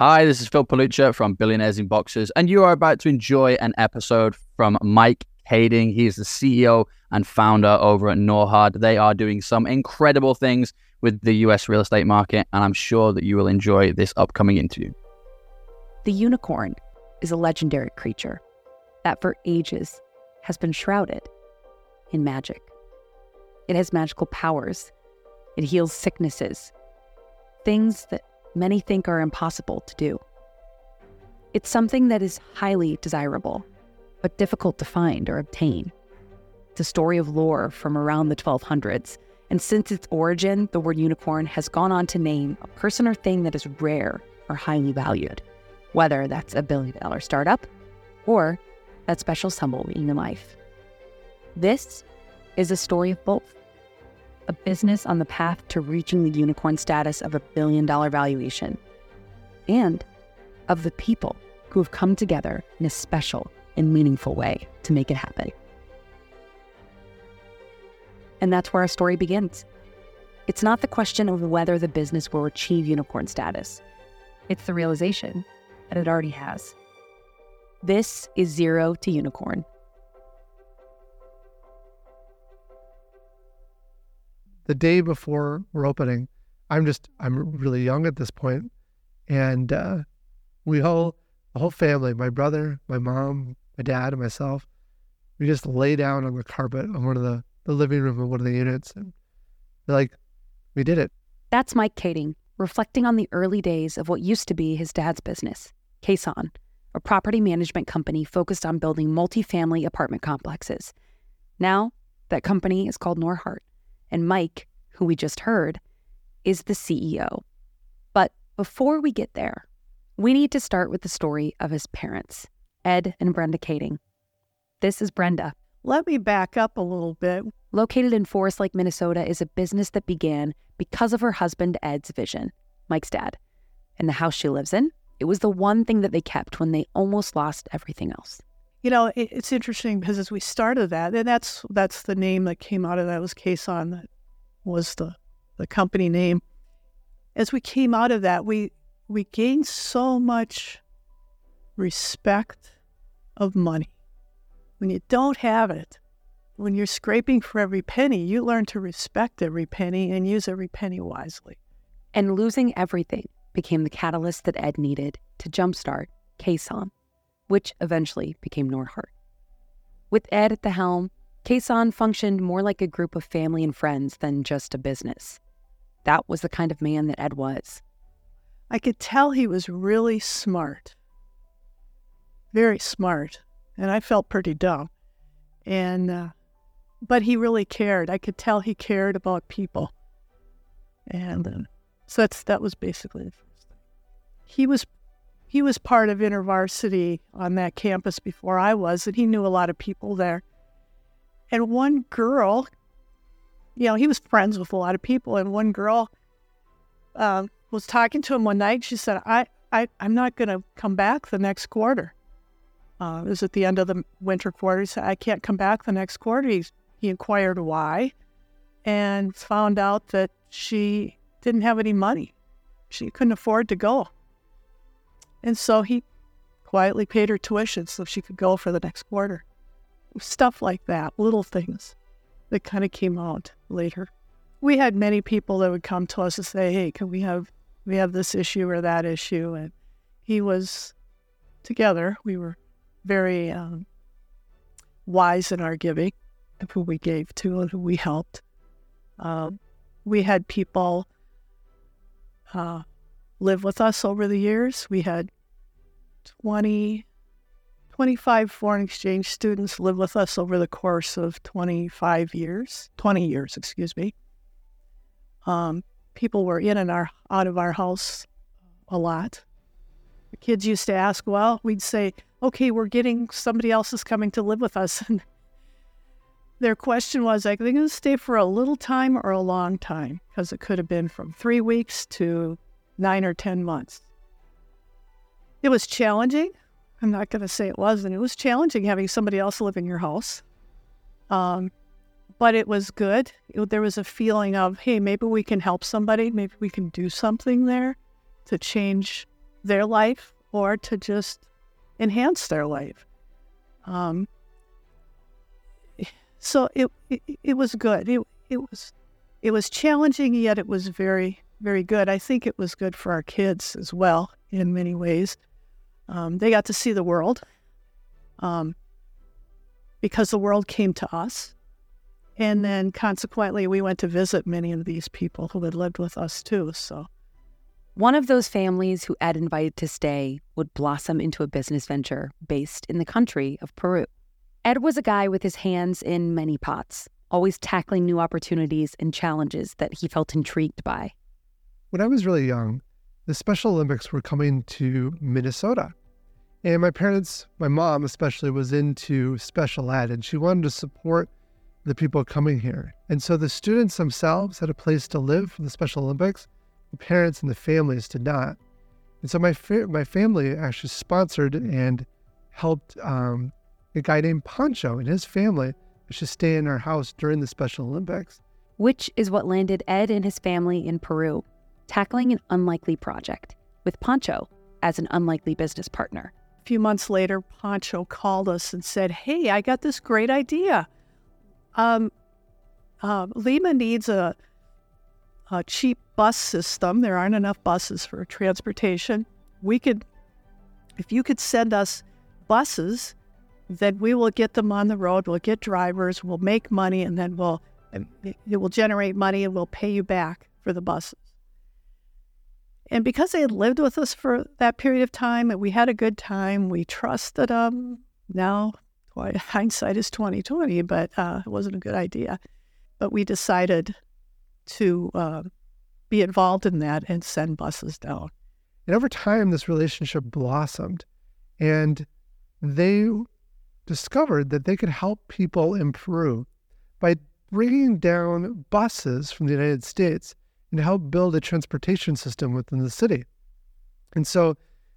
Hi, this is Phil Palucha from Billionaires in Boxes, and you are about to enjoy an episode from Mike Kaeding. He is the CEO and founder over at Norhart. They are doing some incredible things with the US real estate market, and I'm sure that you will enjoy this upcoming interview. The unicorn is a legendary creature that for ages has been shrouded in magic. It has magical powers, it heals sicknesses, things that many think are impossible to do. It's something that is highly desirable, but difficult to find or obtain. It's a story of lore from around the 1200s, and since its origin, the word unicorn has gone on to name a person or thing that is rare or highly valued, whether that's a billion dollar startup or that special someone in life. This is a story of both a business on the path to reaching the unicorn status of a billion dollar valuation, and of the people who have come together in a special and meaningful way to make it happen. And that's where our story begins. It's not the question of whether the business will achieve unicorn status, it's the realization that it already has. This is Zero to Unicorn. The day before we're opening, I'm just, I'm really young at this point, And uh, we all, the whole family, my brother, my mom, my dad, and myself, we just lay down on the carpet on one of the, the living room of one of the units. And like, we did it. That's Mike Kaeding, reflecting on the early days of what used to be his dad's business, Caisson, a property management company focused on building multifamily apartment complexes. Now, that company is called Norhart, and Mike, who we just heard, is the CEO. But before we get there, we need to start with the story of his parents, Ed and Brenda Kaeding. This is Brenda. Let me back up a little bit. Located in Forest Lake, Minnesota, is a business that began because of her husband Ed's vision, Mike's dad. And the house she lives in, it was the one thing that they kept when they almost lost everything else. You know, it, it's interesting because as we started that, and that's that's the name that came out of that was Caisson, that was the the company name. As we came out of that, we we gained so much respect of money. When you don't have it, when you're scraping for every penny, you learn to respect every penny and use every penny wisely. And losing everything became the catalyst that Ed needed to jumpstart Caisson, which eventually became Norhart. With Ed at the helm, Caisson functioned more like a group of family and friends than just a business. That was the kind of man that Ed was. I could tell he was really smart, very smart, and I felt pretty dumb. And uh, but he really cared. I could tell he cared about people, and uh, so that's that was basically the first thing. He was he was part of InterVarsity on that campus before I was, and he knew a lot of people there. And one girl, you know, he was friends with a lot of people, and one girl um, was talking to him one night. She said, "I, I, I'm not going to come back the next quarter." Uh, it was at the end of the winter quarter. He said, "I can't come back the next quarter." He, he inquired why, and found out that she didn't have any money. She couldn't afford to go, and so he quietly paid her tuition so she could go for the next quarter. Stuff like that, little things that kind of came out later. We had many people that would come to us and say, "Hey, can we have we have this issue or that issue?" And he was together. We were very um, wise in our giving of who we gave to and who we helped. Um, we had people uh, live with us over the years. We had 20, 25 foreign exchange students live with us over the course of 25 years, 20 years, excuse me. Um, people were in and our, out of our house a lot. The kids used to ask, well, we'd say, okay, we're getting somebody else is coming to live with us. And their question was, are they going to stay for a little time or a long time? Because it could have been from three weeks to nine or 10 months. It was challenging. I'm not going to say it wasn't. It was challenging having somebody else live in your house. Um, but it was good. It, there was a feeling of, hey, maybe we can help somebody. Maybe we can do something there to change their life or to just enhance their life. Um, so it, it, it was good. It it was it was challenging, yet it was very very good. I think it was good for our kids as well in many ways. Um, they got to see the world um, because the world came to us. And then consequently, we went to visit many of these people who had lived with us too. So, one of those families who Ed invited to stay would blossom into a business venture based in the country of Peru. Ed was a guy with his hands in many pots, always tackling new opportunities and challenges that he felt intrigued by. When I was really young, the Special Olympics were coming to Minnesota. And my parents, my mom especially, was into special ed and she wanted to support the people coming here. And so the students themselves had a place to live for the Special Olympics. The parents and the families did not. And so my fa- my family actually sponsored and helped um, a guy named Pancho and his family should stay in our house during the Special Olympics. Which is what landed Ed and his family in Peru tackling an unlikely project with Pancho as an unlikely business partner. A few months later, Pancho called us and said, Hey, I got this great idea. Um, uh, Lima needs a, a cheap bus system. There aren't enough buses for transportation. We could, if you could send us buses, then we will get them on the road. We'll get drivers, we'll make money, and then we'll it will generate money and we'll pay you back for the buses. And because they had lived with us for that period of time and we had a good time, we trusted them. Now, hindsight is 2020, but uh, it wasn't a good idea. But we decided to uh, be involved in that and send buses down. And over time, this relationship blossomed. And they discovered that they could help people Peru by bringing down buses from the United States and help build a transportation system within the city. And so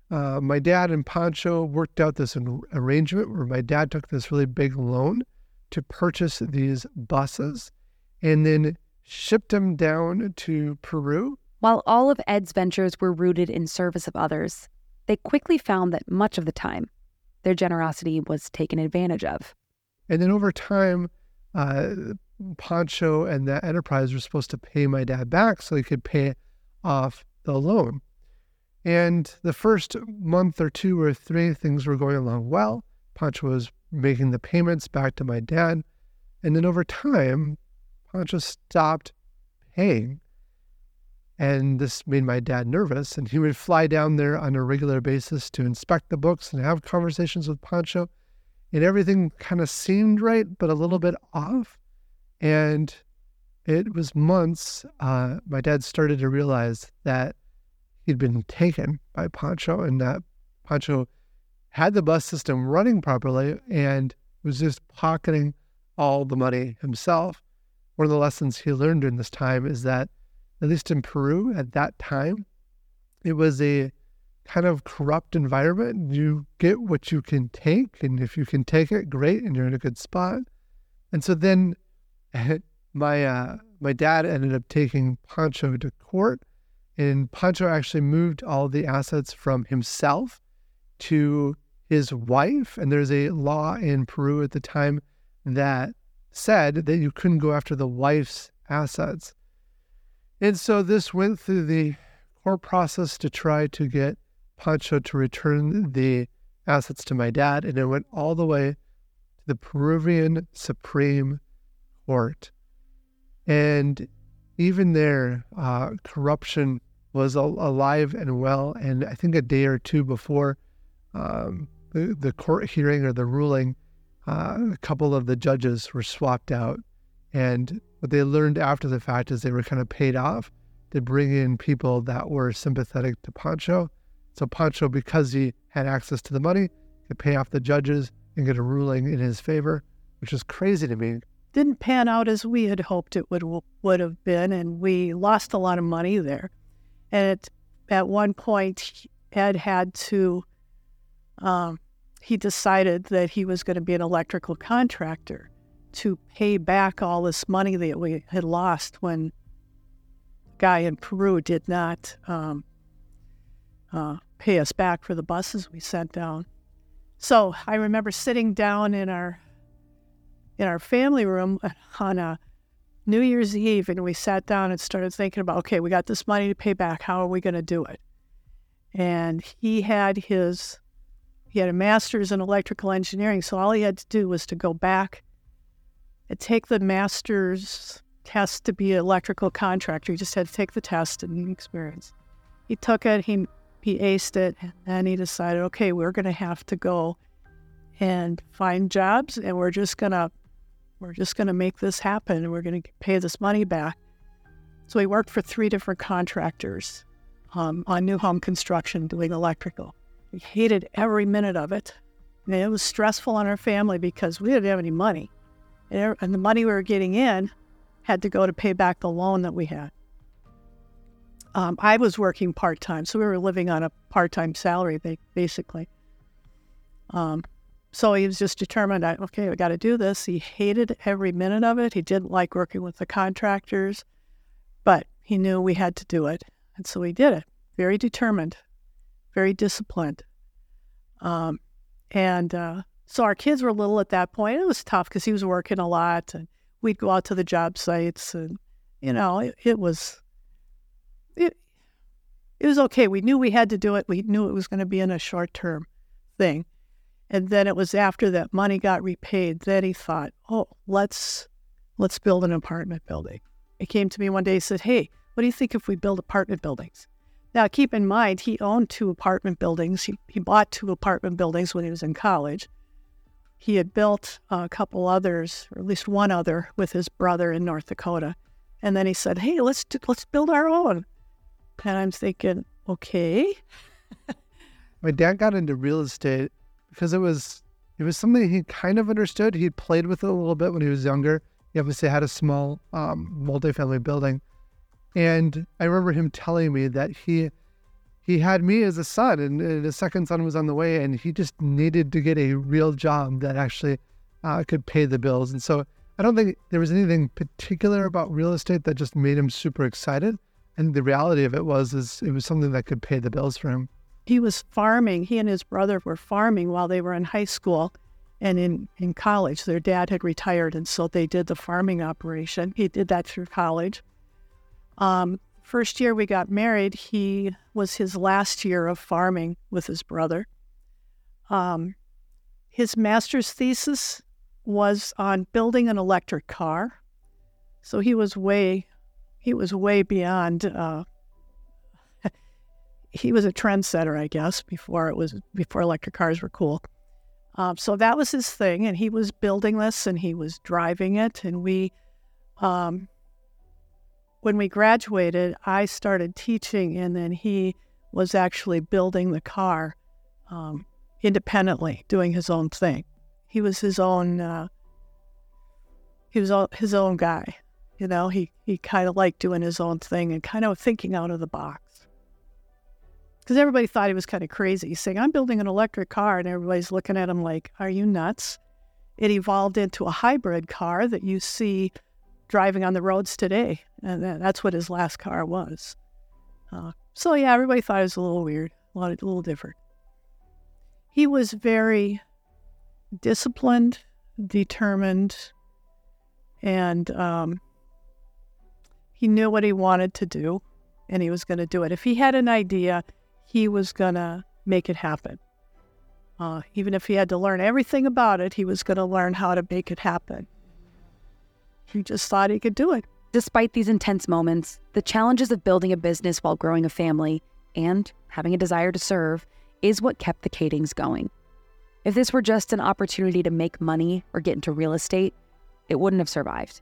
uh, my dad and Pancho worked out this arrangement where my dad took this really big loan to purchase these buses and then shipped them down to Peru. While all of Ed's ventures were rooted in service of others, they quickly found that much of the time, their generosity was taken advantage of. And then over time, uh, Pancho and that enterprise were supposed to pay my dad back so he could pay off the loan. And the first month or two or three, things were going along well. Pancho was making the payments back to my dad. And then over time, Pancho stopped paying. And this made my dad nervous. And he would fly down there on a regular basis to inspect the books and have conversations with Pancho. And everything kind of seemed right, but a little bit off. And it was months, uh, my dad started to realize that he'd been taken by Pancho and that Pancho had the bus system running properly and was just pocketing all the money himself. One of the lessons he learned during this time is that, at least in Peru at that time, it was a kind of corrupt environment. You get what you can take, and if you can take it, great, and you're in a good spot. And so then my uh, my dad ended up taking Pancho to court, and Pancho actually moved all the assets from himself to his wife. And there's a law in Peru at the time that said that you couldn't go after the wife's assets. And so this went through the court process to try to get Pancho to return the assets to my dad, and it went all the way to the Peruvian Supreme court. And even there, uh, corruption was al- alive and well. And I think a day or two before um, the, the court hearing or the ruling, uh, a couple of the judges were swapped out. And what they learned after the fact is they were kind of paid off to bring in people that were sympathetic to Pancho. So Pancho, because he had access to the money, could pay off the judges and get a ruling in his favor, which is crazy to me didn't pan out as we had hoped it would would have been, and we lost a lot of money there. And it, at one point, Ed had to. Um, he decided that he was going to be an electrical contractor to pay back all this money that we had lost when guy in Peru did not um, uh, pay us back for the buses we sent down. So I remember sitting down in our in our family room on a uh, New Year's Eve, and we sat down and started thinking about, okay, we got this money to pay back. How are we going to do it? And he had his he had a master's in electrical engineering, so all he had to do was to go back and take the master's test to be an electrical contractor. He just had to take the test and experience. He took it, he he aced it, and then he decided, okay, we're going to have to go and find jobs, and we're just gonna we're just gonna make this happen, and we're going to pay this money back. So he worked for three different contractors um, on new home construction doing electrical. We hated every minute of it. And it was stressful on our family because we didn't have any money. And the money we were getting in had to go to pay back the loan that we had. Um, I was working part time, so we were living on a part time salary, basically. Um, so he was just determined, okay, we got to do this. He hated every minute of it. He didn't like working with the contractors, but he knew we had to do it. And so he did it, very determined very disciplined. Um, and uh, so our kids were little at that point. It was tough because he was working a lot, and we'd go out to the job sites, and you know, it, it was it it was okay. We knew we had to do it. We knew it was going to be in a short term thing. And then it was after that money got repaid that he thought, oh, let's let's build an apartment building. He came to me one day and said, Hey, what do you think if we build apartment buildings? Now, keep in mind, he owned two apartment buildings. He, he bought two apartment buildings when he was in college. He had built a couple others, or at least one other, with his brother in North Dakota. And then he said, "Hey, let's do, let's build our own." And I'm thinking, okay. My dad got into real estate because it was it was something he kind of understood. He'd played with it a little bit when he was younger. He obviously had a small um, multifamily building, and I remember him telling me that he he had me as a son, and, and his second son was on the way, and he just needed to get a real job that actually uh, could pay the bills. And so I don't think there was anything particular about real estate that just made him super excited. And the reality of it was, is it was something that could pay the bills for him. He was farming. He and his brother were farming while they were in high school and in, in college. Their dad had retired, and so they did the farming operation. He did that through college. Um, first year we got married, he was his last year of farming with his brother. Um, his master's thesis was on building an electric car. So he was way, he was way beyond. Uh, he was a trendsetter, I guess, before it was before electric cars were cool. Um, so that was his thing, and he was building this and he was driving it, and we um, when we graduated, I started teaching, and then he was actually building the car um, independently, doing his own thing. He was his own. Uh, he was all, his own guy. You know, he he kind of liked doing his own thing and kind of thinking out of the box. Because everybody thought he was kind of crazy. Saying, "I'm building an electric car," and everybody's looking at him like, "Are you nuts?" It evolved into a hybrid car that you see driving on the roads today. And that's what his last car was. Uh, so, yeah, everybody thought it was a little weird, a, lot, a little different. He was very disciplined, determined, and um, he knew what he wanted to do and he was going to do it. If he had an idea, he was going to make it happen. Uh, even if he had to learn everything about it, he was going to learn how to make it happen. He just thought he could do it. Despite these intense moments, the challenges of building a business while growing a family and having a desire to serve is what kept the Kaedings going. If this were just an opportunity to make money or get into real estate, it wouldn't have survived.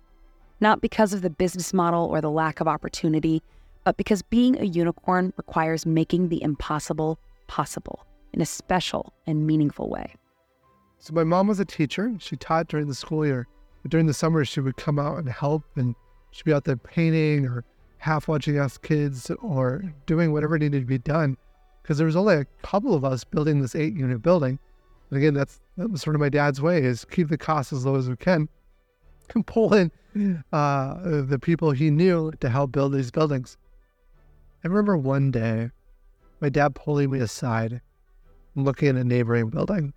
Not because of the business model or the lack of opportunity, but because being a unicorn requires making the impossible possible in a special and meaningful way. So, my mom was a teacher. She taught during the school year. But during the summer, she would come out and help, and she'd be out there painting or half watching us kids or doing whatever needed to be done. Because there was only a couple of us building this eight unit building. And again, that's that was sort of my dad's way is keep the costs as low as we can and pull in uh, the people he knew to help build these buildings. I remember one day my dad pulling me aside and looking at a neighboring building.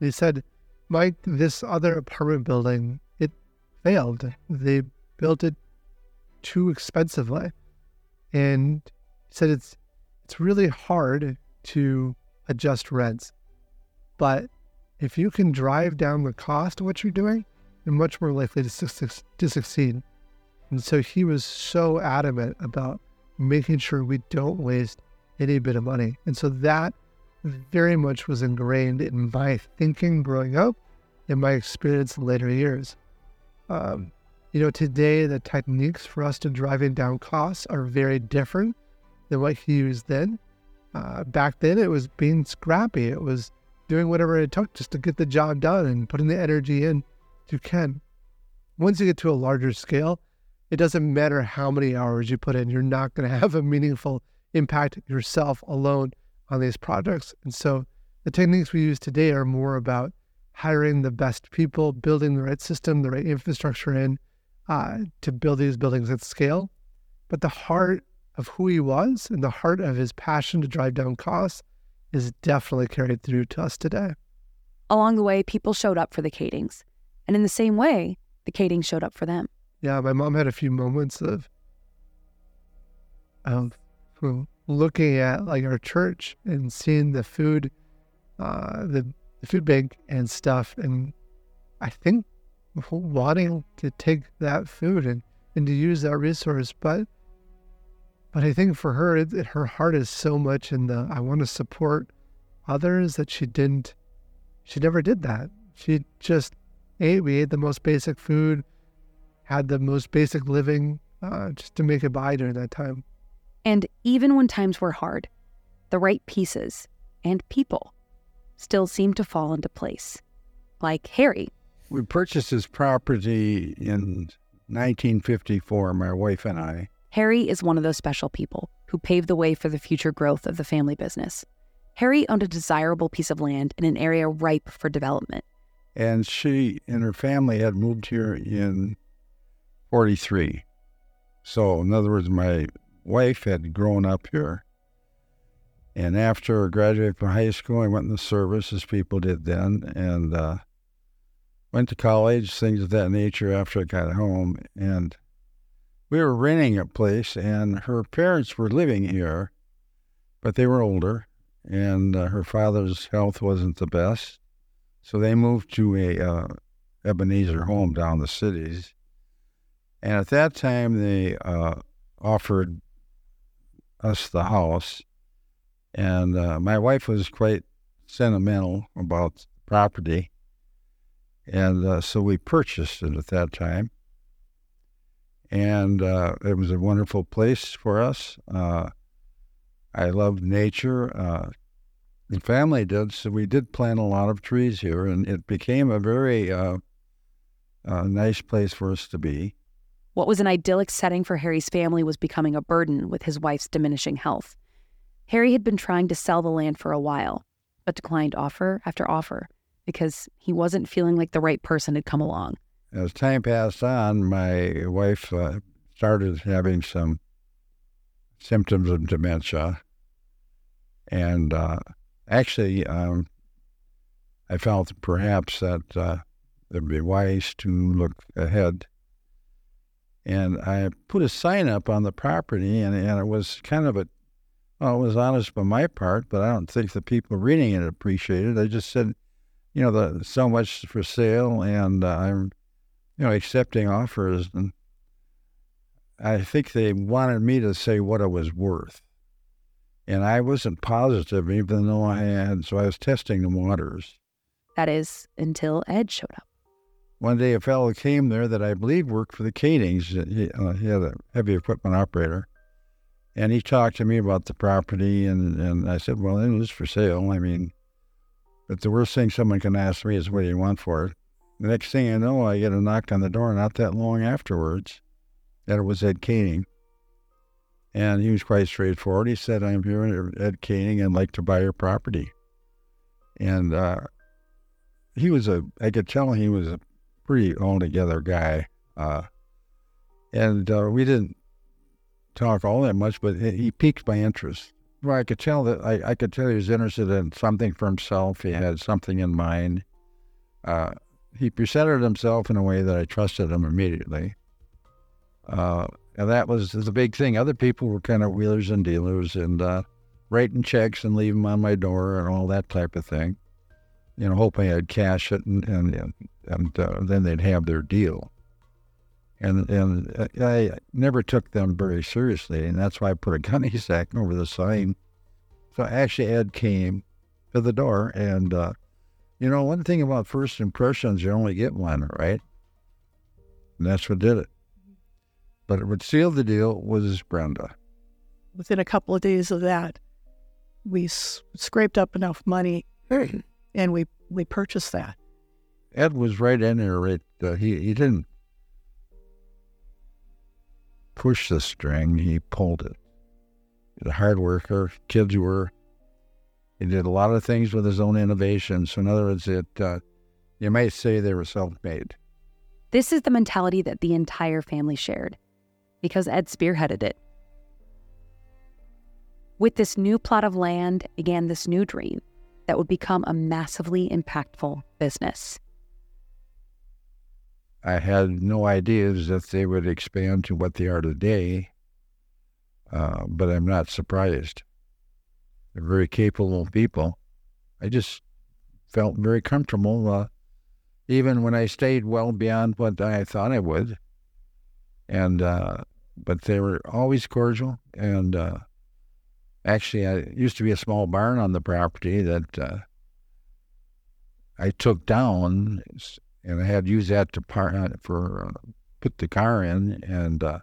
He said, Mike, this other apartment building, it failed. They built it too expensively. And he said it's it's really hard to adjust rents. But if you can drive down the cost of what you're doing, you're much more likely to, su- to succeed. And so he was so adamant about making sure we don't waste any bit of money. And so that very much was ingrained in my thinking growing up, in my experience in later years. Um, you know, today the techniques for us to driving down costs are very different than what he used then. Uh, back then, it was being scrappy. It was doing whatever it took just to get the job done and putting the energy in you can. Once you get to a larger scale, it doesn't matter how many hours you put in, you're not going to have a meaningful impact yourself alone on these projects. And so the techniques we use today are more about hiring the best people, building the right system, the right infrastructure in uh, to build these buildings at scale. But the heart of who he was and the heart of his passion to drive down costs is definitely carried through to us today. Along the way, people showed up for the Kaedings. And in the same way, the Kaedings showed up for them. Yeah, my mom had a few moments of of looking at like our church and seeing the food, uh, the, the food bank and stuff, and I think wanting to take that food and, and to use that resource, but but I think for her, it, it, her heart is so much in the I want to support others that she didn't, she never did that. She just ate. We ate the most basic food, had the most basic living, uh, just to make it by during that time. And even when times were hard, the right pieces and people still seemed to fall into place. Like Harry. We purchased this property in 1954, my wife and I. Harry is one of those special people who paved the way for the future growth of the family business. Harry owned a desirable piece of land in an area ripe for development. And she and her family had moved here in 43. So, in other words, my wife had grown up here. And after I graduated from high school, I went in the service, as people did then, and uh, went to college, things of that nature after I got home. And we were renting a place, and her parents were living here, but they were older, and uh, her father's health wasn't the best, so they moved to a uh, Ebenezer home down the cities. And at that time, they uh, offered us the house, and uh, my wife was quite sentimental about property, and uh, so we purchased it at that time and uh, it was a wonderful place for us. Uh, I loved nature. Uh, the family did, so we did plant a lot of trees here, and it became a very nice place for us to be. What was an idyllic setting for Harry's family was becoming a burden with his wife's diminishing health. Harry had been trying to sell the land for a while, but declined offer after offer because he wasn't feeling like the right person had come along as time passed on, my wife uh, started having some symptoms of dementia. And uh, actually, um, I felt perhaps that uh, it would be wise to look ahead. And I put a sign up on the property, and, and it was kind of a, well, it was honest by my part, but I don't think the people reading it appreciated. I just said, you know, the, so much for sale, and uh, I'm you know, accepting offers. And I think they wanted me to say what it was worth. And I wasn't positive, even though I had, so I was testing the waters. That is until Ed showed up. One day, a fellow came there that I believe worked for the Kaedings. He, uh, he had a heavy equipment operator. And he talked to me about the property, and, and I said, Well, it is for sale. I mean, but the worst thing someone can ask me is, What do you want for it? The next thing I know, I get a knock on the door not that long afterwards that it was Ed Kaeding. And he was quite straightforward. He said, I'm here, Ed Kaeding, and like to buy your property. And uh, he was a, I could tell he was a pretty all together guy. Uh, and uh, we didn't talk all that much, but he piqued my interest Well, I could tell that I, I could tell he was interested in something for himself. He had something in mind. Uh, he presented himself in a way that I trusted him immediately. Uh, and that was the big thing. Other people were kind of wheelers and dealers and uh, writing checks and leaving them on my door and all that type of thing. You know, hoping I'd cash it and and and uh, then they'd have their deal. And and I never took them very seriously, and that's why I put a gunny sack over the sign. So actually, Ed came to the door, and uh, you know, one thing about first impressions, you only get one, right? And that's what did it. But what sealed the deal was Brenda. Within a couple of days of that, we s- scraped up enough money and we, we purchased that. Ed was right in there. Right, uh, he he didn't push the string; he pulled it. He's a hard worker. Kids were. He did a lot of things with his own innovations. So in other words, it uh, you might say they were self-made. This is the mentality that the entire family shared because Ed spearheaded it. With this new plot of land began this new dream that would become a massively impactful business. I had no ideas that they would expand to what they are today, uh, but I'm not surprised. They're very capable people. I just felt very comfortable, uh, even when I stayed well beyond what I thought I would. And uh, but they were always cordial. And uh, actually, I used to be a small barn on the property that uh, I took down and I had used that to par- uh, for uh, put the car in, and uh,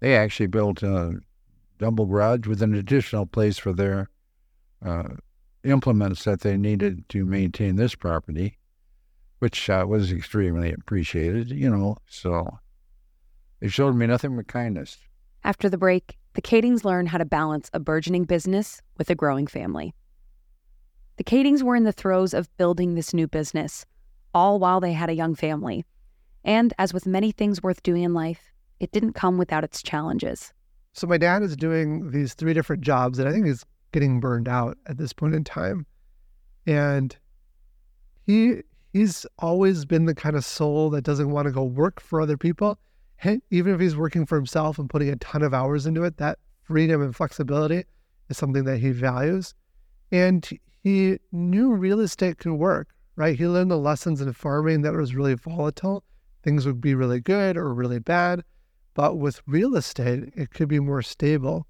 they actually built a double garage with an additional place for their uh, implements that they needed to maintain this property, which uh, was extremely appreciated. You know, so they showed me nothing but kindness. After the break, the Kaedings learned how to balance a burgeoning business with a growing family. The Kaedings were in the throes of building this new business all while they had a young family. And as with many things worth doing in life, it didn't come without its challenges. So my dad is doing these three different jobs, and I think he's getting burned out at this point in time. And he he's always been the kind of soul that doesn't want to go work for other people. Even if he's working for himself and putting a ton of hours into it, that freedom and flexibility is something that he values. And he knew real estate could work right? He learned the lessons in farming that was really volatile. Things would be really good or really bad. But with real estate, it could be more stable.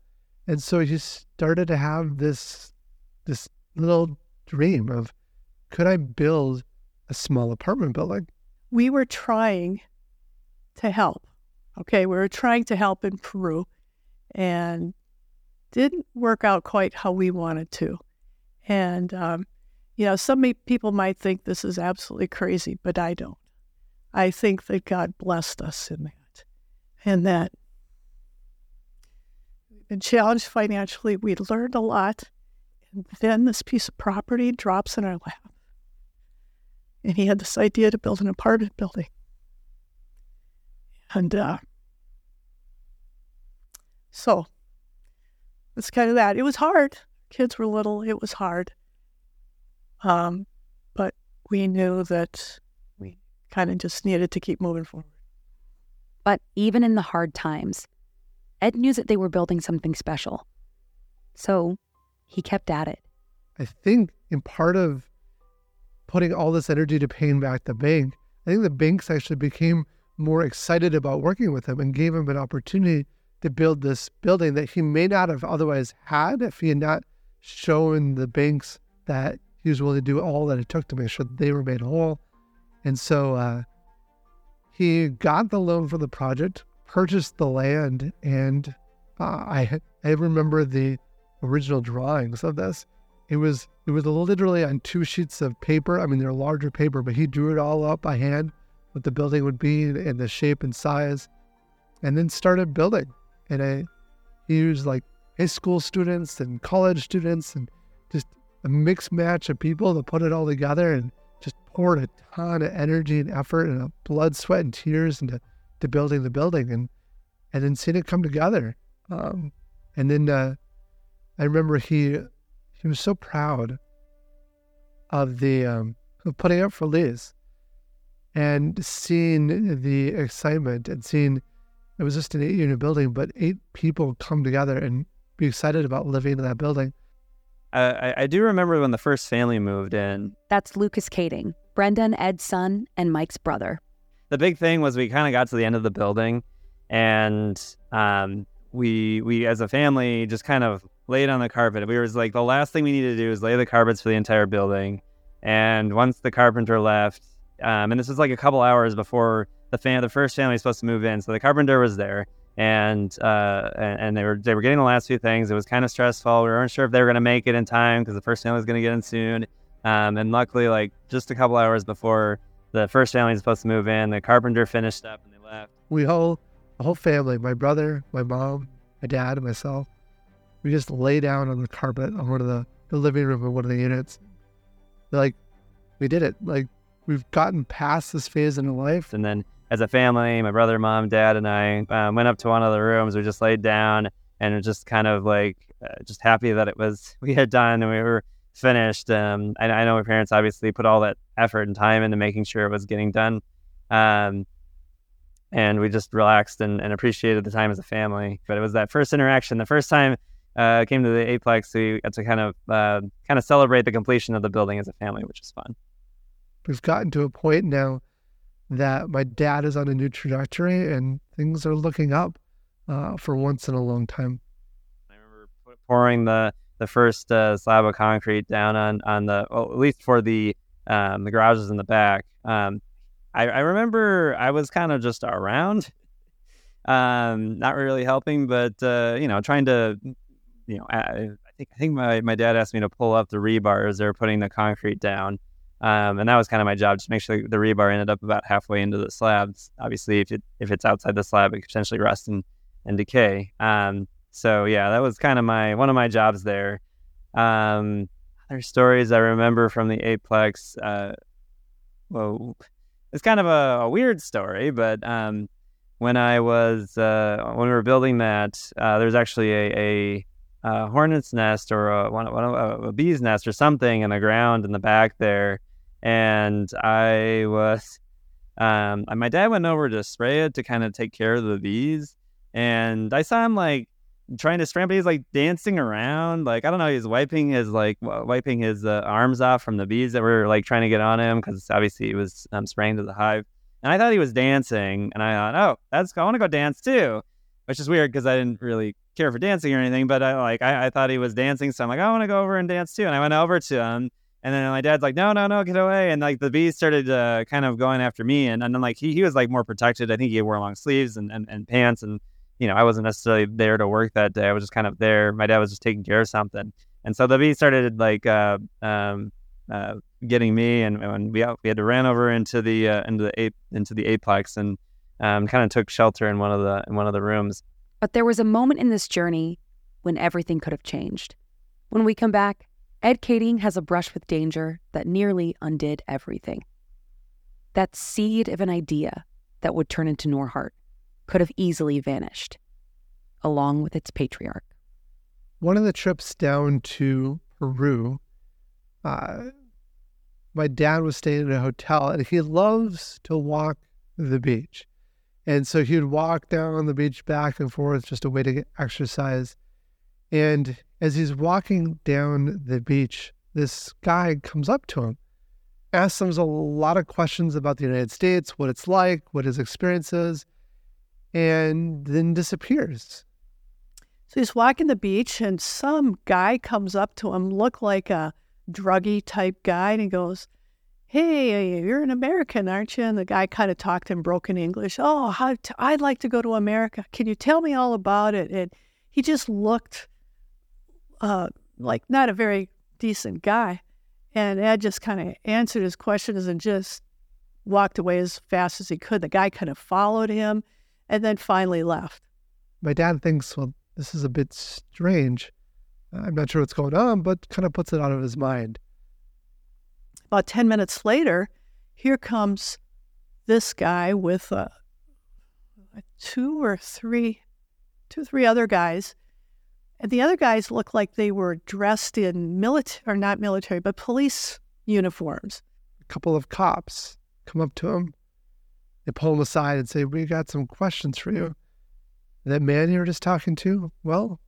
And so he started to have this this little dream of could I build a small apartment building? We were trying to help. Okay, we were trying to help in Peru and didn't work out quite how we wanted to. And um, you know, some people might think this is absolutely crazy, but I don't. I think that God blessed us in that, and that we've been challenged financially. We learned a lot, and then this piece of property drops in our lap. And he had this idea to build an apartment building. And uh, so it's kind of that. It was hard. Kids were little. It was hard. Um, but we knew that we kind of just needed to keep moving forward. But even in the hard times, Ed knew that they were building something special. So he kept at it. I think in part of putting all this energy to paying back the bank, I think the banks actually became more excited about working with him and gave him an opportunity to build this building that he may not have otherwise had if he had not shown the banks that he was willing to do all that it took to make sure that they were made whole. And so uh, he got the loan for the project, purchased the land, and uh, I I remember the original drawings of this. It was it was literally on two sheets of paper. I mean, they're larger paper, but he drew it all up by hand, what the building would be and the shape and size, and then started building. And I he used like high school students and college students and just a mixed match of people to put it all together and just poured a ton of energy and effort and blood, sweat, and tears into to building the building and and then seeing it come together. Um, and then uh, I remember he he was so proud of the um, of putting up for Liz and seeing the excitement and seeing it was just an eight unit building, but eight people come together and be excited about living in that building. Uh, I, I do remember when the first family moved in. That's Lucas Kaeding, Brenda and Ed's son, and Mike's brother. The big thing was we kind of got to the end of the building, and um, we we as a family just kind of laid on the carpet. We was like the last thing we needed to do is lay the carpets for the entire building. And once the carpenter left, um, and this was like a couple hours before the fam- the first family was supposed to move in, so the carpenter was there, and uh, and, they were they were getting the last few things. It was kind of stressful. We weren't sure if they were going to make it in time because the first family was going to get in soon. Um, and luckily, like just a couple hours before the first family was supposed to move in, the carpenter finished up and they left. We whole the whole family, my brother, my mom, my dad, and myself, we just lay down on the carpet on one of the, the living room of one of the units. They're like, we did it. Like we've gotten past this phase in our life. And then as a family, my brother, mom, dad, and I um, went up to one of the rooms. We just laid down and just kind of like uh, just happy that it was we had done and we were finished. Um, I, I know my parents obviously put all that effort and time into making sure it was getting done. Um, and we just relaxed and, and appreciated the time as a family. But it was that first interaction, the first time uh, came to the Eightplex, we got to kind of uh, kind of celebrate the completion of the building as a family, which is fun. We've gotten to a point now that my dad is on a new trajectory and things are looking up uh, for once in a long time. I remember pouring the the first uh, slab of concrete down on on the well, at least for the um, the garages in the back. Um, I, I remember I was kind of just around, um, not really helping, but uh, you know, trying to, you know, I, I, think I think my, my dad asked me to pull up the rebar as they were putting the concrete down, um, and that was kind of my job, just make sure the rebar ended up about halfway into the slabs. Obviously, if it if it's outside the slab, it could potentially rust and and decay. Um, so yeah, that was kind of my one of my jobs there. Um, other stories I remember from the Eightplex. Uh, well, it's kind of a, a weird story, but um, when I was uh, when we were building that, uh, was actually a, a, a, hornet's nest or a, one, one, a, bee's nest or something in the ground in the back there, and I was. Um, my dad went over to spray it to kind of take care of the bees, and I saw him like trying to spray, but he's like dancing around. Like I don't know, he's wiping his like wiping his uh, arms off from the bees that were like trying to get on him because obviously he was um, spraying to the hive. And I thought he was dancing, and I thought, oh, that's I want to go dance too, which is weird because I didn't really care for dancing or anything. But I like I, I thought he was dancing, so I'm like, I want to go over and dance too. And I went over to him, and then my dad's like, no, no, no, get away. And like the bees started uh, kind of going after me, and, and then like he he was like more protected. I think he wore long sleeves and, and, and pants and you know, I wasn't necessarily there to work that day. I was just kind of there. My dad was just taking care of something. And so the bees started like uh, um, uh, getting me, and, and we we had to ran over into the uh, into the eight into the eightplex and um, kind of took shelter in one of the in one of the rooms. But there was a moment in this journey when everything could have changed. When we come back, Ed Kaeding has a brush with danger that nearly undid everything. That seed of an idea that would turn into Norhart could have easily vanished, along with its patriarch. One of the trips down to Peru, uh, my dad was staying in a hotel and he loves to walk the beach. And so he would walk down on the beach back and forth, just a way to get exercise. And as he's walking down the beach, this guy comes up to him, asks him a lot of questions about the United States, what it's like, what his experience is and then disappears. So he's walking the beach, and some guy comes up to him, look like a druggy type guy, and he goes, "Hey, you're an American, aren't you?" And the guy kind of talked in broken English. Oh, I'd like to go to America. Can you tell me all about it? And he just looked uh, like not a very decent guy. And Ed just kind of answered his questions and just walked away as fast as he could. The guy kind of followed him and then finally left. My dad thinks, well, this is a bit strange. I'm not sure what's going on, but kind of puts it out of his mind. About 10 minutes later, here comes this guy with uh, two or three, two or three other guys. And the other guys looked like they were dressed in military, or not military, but police uniforms. A couple of cops come up to him. They pull him aside and say, We got some questions for you. That man you were just talking to, well,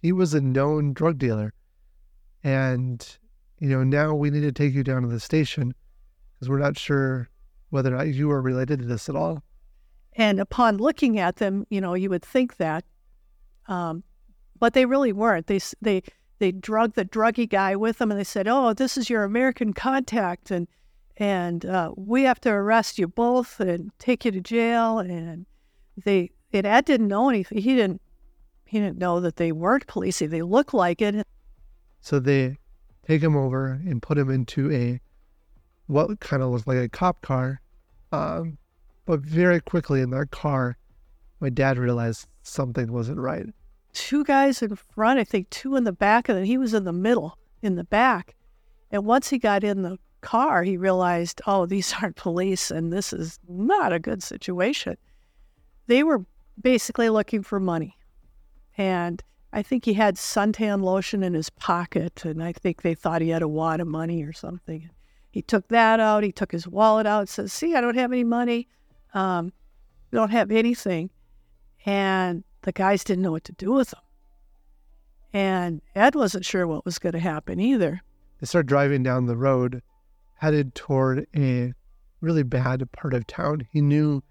he was a known drug dealer. And, you know, now we need to take you down to the station because we're not sure whether or not you are related to this at all. And upon looking at them, you know, you would think that, um, but they really weren't. They they they drugged the druggy guy with them, and they said, "Oh, this is your American contact, and and uh, we have to arrest you both and take you to jail." And they and Ed didn't know anything. He didn't he didn't know that they weren't police. They looked like it. So they take him over and put him into a what kind of looked like a cop car. Um, but very quickly in that car, my dad realized something wasn't right. Two guys in front, I think two in the back, and then he was in the middle in the back. And once he got in the car, he realized, oh, these aren't police, and this is not a good situation. They were basically looking for money. And I think he had suntan lotion in his pocket, and I think they thought he had a wad of money or something. He took that out. He took his wallet out. Says, "See, I don't have any money. Um, don't have anything." And the guys didn't know what to do with them. And Ed wasn't sure what was going to happen either. They started driving down the road, headed toward a really bad part of town. He knew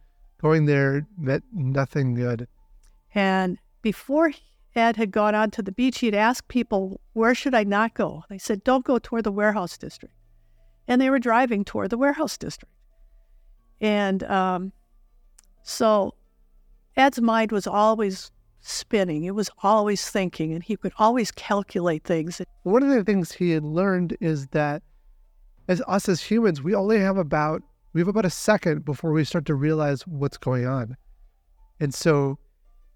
going there meant nothing good. And before Ed had gone on to the beach, he'd asked people, Where should I not go? They said, Don't go toward the warehouse district. And they were driving toward the warehouse district. And um, so Ed's mind was always spinning. It was always thinking, and he could always calculate things. One of the things he had learned is that as us as humans, we only have about we have about a second before we start to realize what's going on. And so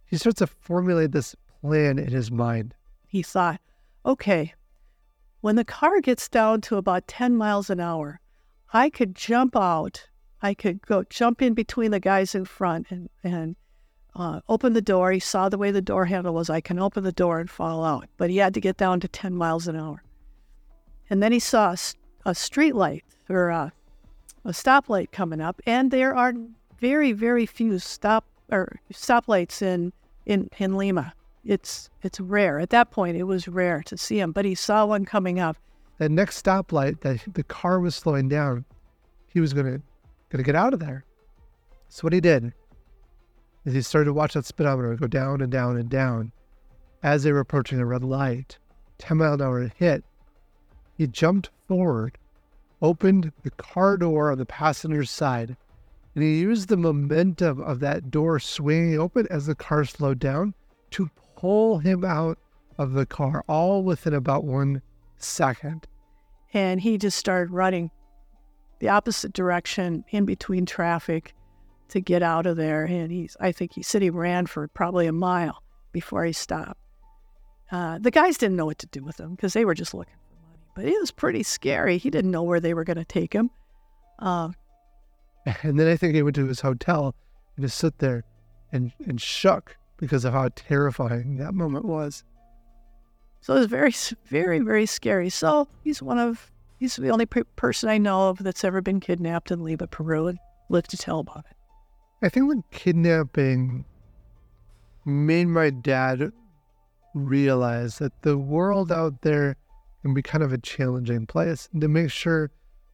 he starts to formulate this plan in his mind. He thought, okay, when the car gets down to about 10 miles an hour, I could jump out. I could go jump in between the guys in front and, and uh, open the door. He saw the way the door handle was. I can open the door and fall out. But he had to get down to 10 miles an hour. And then he saw a, a street light or a, a stoplight coming up. And there are very, very few stop or stoplights in, in, in Lima. It's it's rare. At that point, it was rare to see him, but he saw one coming up. That next stoplight, that the car was slowing down, he was gonna gonna get out of there. So what he did is he started to watch that speedometer go down and down and down. As they were approaching a red light, 10 mile an hour hit, he jumped forward, opened the car door on the passenger's side, and he used the momentum of that door swinging open as the car slowed down to pull him out of the car, all within about one second. And he just started running the opposite direction in between traffic to get out of there. And he's, I think he said he ran for probably a mile before he stopped. Uh, the guys didn't know what to do with him because they were just looking for money. But it was pretty scary. He didn't know where they were going to take him. Uh, and then I think he went to his hotel and just sit there and, and shook because of how terrifying that moment was. So it was very, very, very scary. So he's one of, he's the only person I know of that's ever been kidnapped in Lima, Peru, and lived to tell about it. I think when kidnapping made my dad realize that the world out there can be kind of a challenging place and to make sure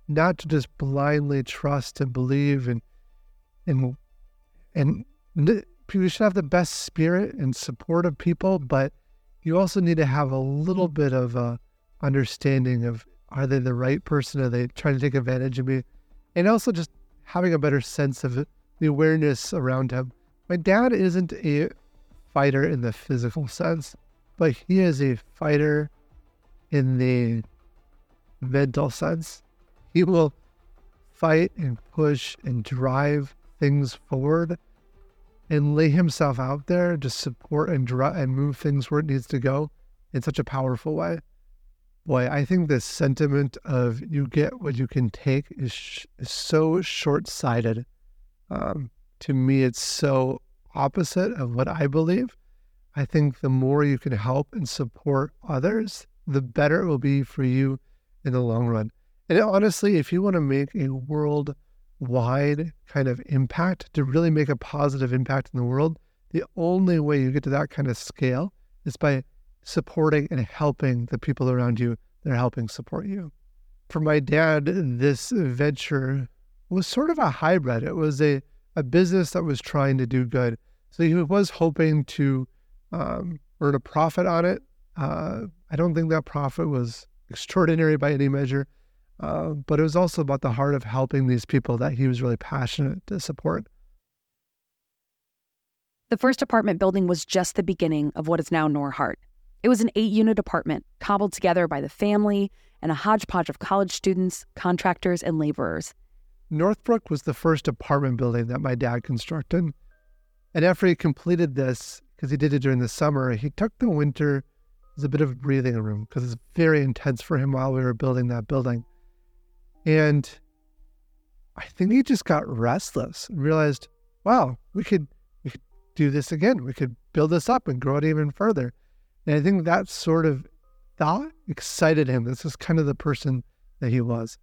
not to just blindly trust and believe and and and you should have the best spirit and support of people, but you also need to have a little bit of a understanding of are they the right person? Are they trying to take advantage of me? And also just having a better sense of the awareness around him. My dad isn't a fighter in the physical sense, but he is a fighter in the mental sense. He will fight and push and drive things forward and lay himself out there to support and and move things where it needs to go in such a powerful way. Boy, I think this sentiment of you get what you can take is, sh- is so short sighted. Um, to me, it's so opposite of what I believe. I think the more you can help and support others, the better it will be for you in the long run. And honestly, if you want to make a worldwide kind of impact, to really make a positive impact in the world, the only way you get to that kind of scale is by supporting and helping the people around you that are helping support you. For my dad, this venture was sort of a hybrid. It was a, a business that was trying to do good. So he was hoping to um, earn a profit on it. Uh, I don't think that profit was extraordinary by any measure, uh, but it was also about the heart of helping these people that he was really passionate to support. The first apartment building was just the beginning of what is now Norhart. It was an eight unit apartment cobbled together by the family and a hodgepodge of college students, contractors, and laborers. Northbrook was the first apartment building that my dad constructed. And after he completed this, because he did it during the summer, he took the winter as a bit of breathing room because it's very intense for him while we were building that building. And I think he just got restless and realized, wow, we could we could do this again. We could build this up and grow it even further. And I think that sort of thought excited him. This is kind of the person that he was.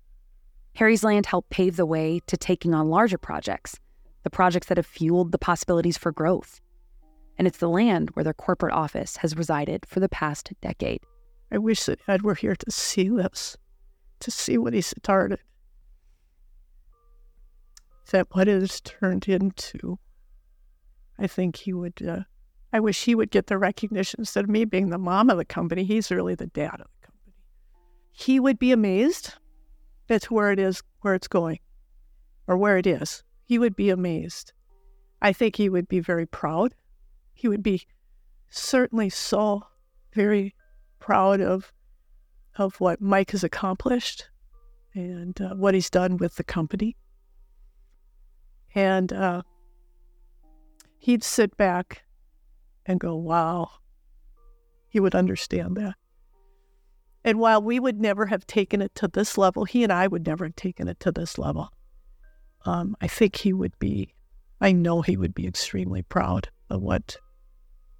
Harry's land helped pave the way to taking on larger projects, the projects that have fueled the possibilities for growth. And it's the land where their corporate office has resided for the past decade. I wish that Ed were here to see this, to see what he started. That what it has turned into. I think he would. Uh, I wish he would get the recognition instead of me being the mom of the company. He's really the dad of the company. He would be amazed at where it is, where it's going, or where it is. He would be amazed. I think he would be very proud. He would be certainly so very proud of of what Mike has accomplished and uh, what he's done with the company. And uh, he'd sit back and go, wow. He would understand that. And while we would never have taken it to this level, he and I would never have taken it to this level. Um, I think he would be, I know he would be extremely proud of what,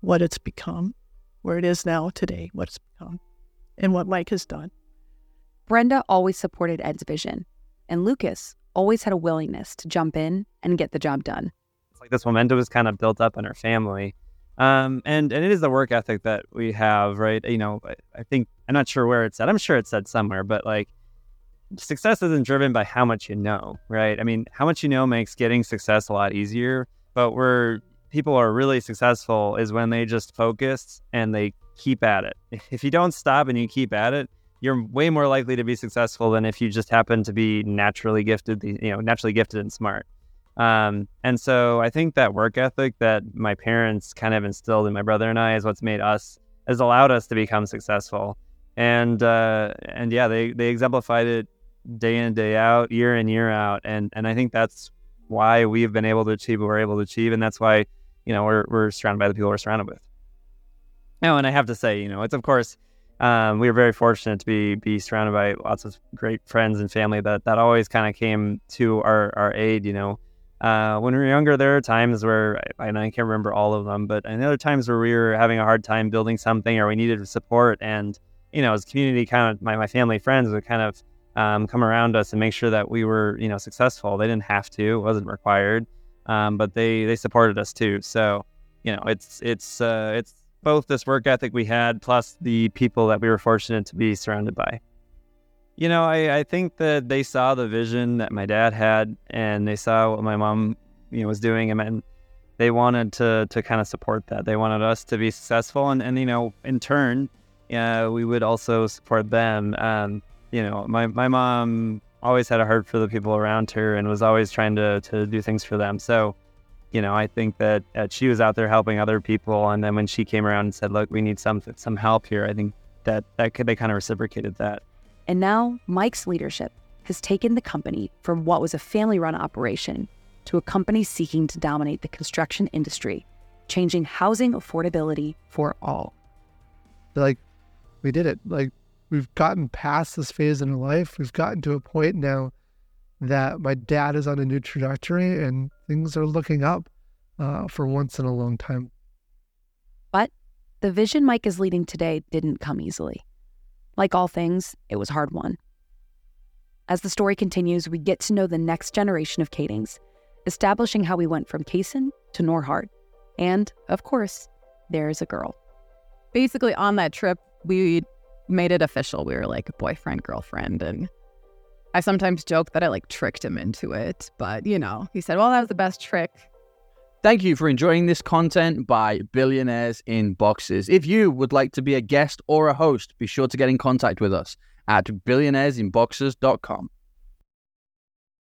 what it's become, where it is now today, what it's become, and what Mike has done. Brenda always supported Ed's vision, and Lucas always had a willingness to jump in and get the job done. It's like this momentum was kind of built up in our family. Um, and and it is the work ethic that we have, right? You know, I, I think I'm not sure where it's said. I'm sure it's said somewhere, but like success isn't driven by how much you know, right? I mean, how much you know makes getting success a lot easier. But where people are really successful is when they just focus and they keep at it. If you don't stop and you keep at it, you're way more likely to be successful than if you just happen to be naturally gifted, you know, naturally gifted and smart. Um, and so I think that work ethic that my parents kind of instilled in my brother and I is what's made us, has allowed us to become successful. And uh, and yeah, they they exemplified it day in day out, year in year out, and and I think that's why we've been able to achieve what we're able to achieve, and that's why you know we're we're surrounded by the people we're surrounded with. Now, and I have to say, you know, it's of course um, we were very fortunate to be be surrounded by lots of great friends and family that that always kind of came to our our aid. You know, uh, when we were younger, there are times where I, I can't remember all of them, but and other times where we were having a hard time building something or we needed support. And, you know, as community kind of my, my family friends would kind of um, come around us and make sure that we were, you know, successful. They didn't have to, it wasn't required. Um, but they, they supported us too. So, you know, it's, it's, uh, it's both this work ethic we had plus the people that we were fortunate to be surrounded by. You know, I, I think that they saw the vision that my dad had and they saw what my mom, you know, was doing and they wanted to to kind of support that. They wanted us to be successful and, and you know, in turn, uh, we would also support them. Um, you know, my, my mom always had a heart for the people around her and was always trying to, to do things for them. So, you know, I think that uh, she was out there helping other people. And then when she came around and said, look, we need some, some help here, I think that, that could, they kind of reciprocated that. And now Mike's leadership has taken the company from what was a family run operation to a company seeking to dominate the construction industry, changing housing affordability for all. Like, we did it. Like, we've gotten past this phase in our life. We've gotten to a point now that my dad is on a new trajectory and things are looking up uh, for once in a long time. But The vision Mike is leading today didn't come easily. Like all things, it was hard won. As the story continues, we get to know the next generation of Kaedings, establishing how we went from Kaysen to Norhart. And, of course, there's a girl. Basically, on that trip, we made it official. We were like boyfriend, girlfriend. And I sometimes joke that I like tricked him into it. But, you know, he said, well, that was the best trick. Thank you for enjoying this content by Billionaires in Boxes. If you would like to be a guest or a host, be sure to get in contact with us at billionairesinboxes.com.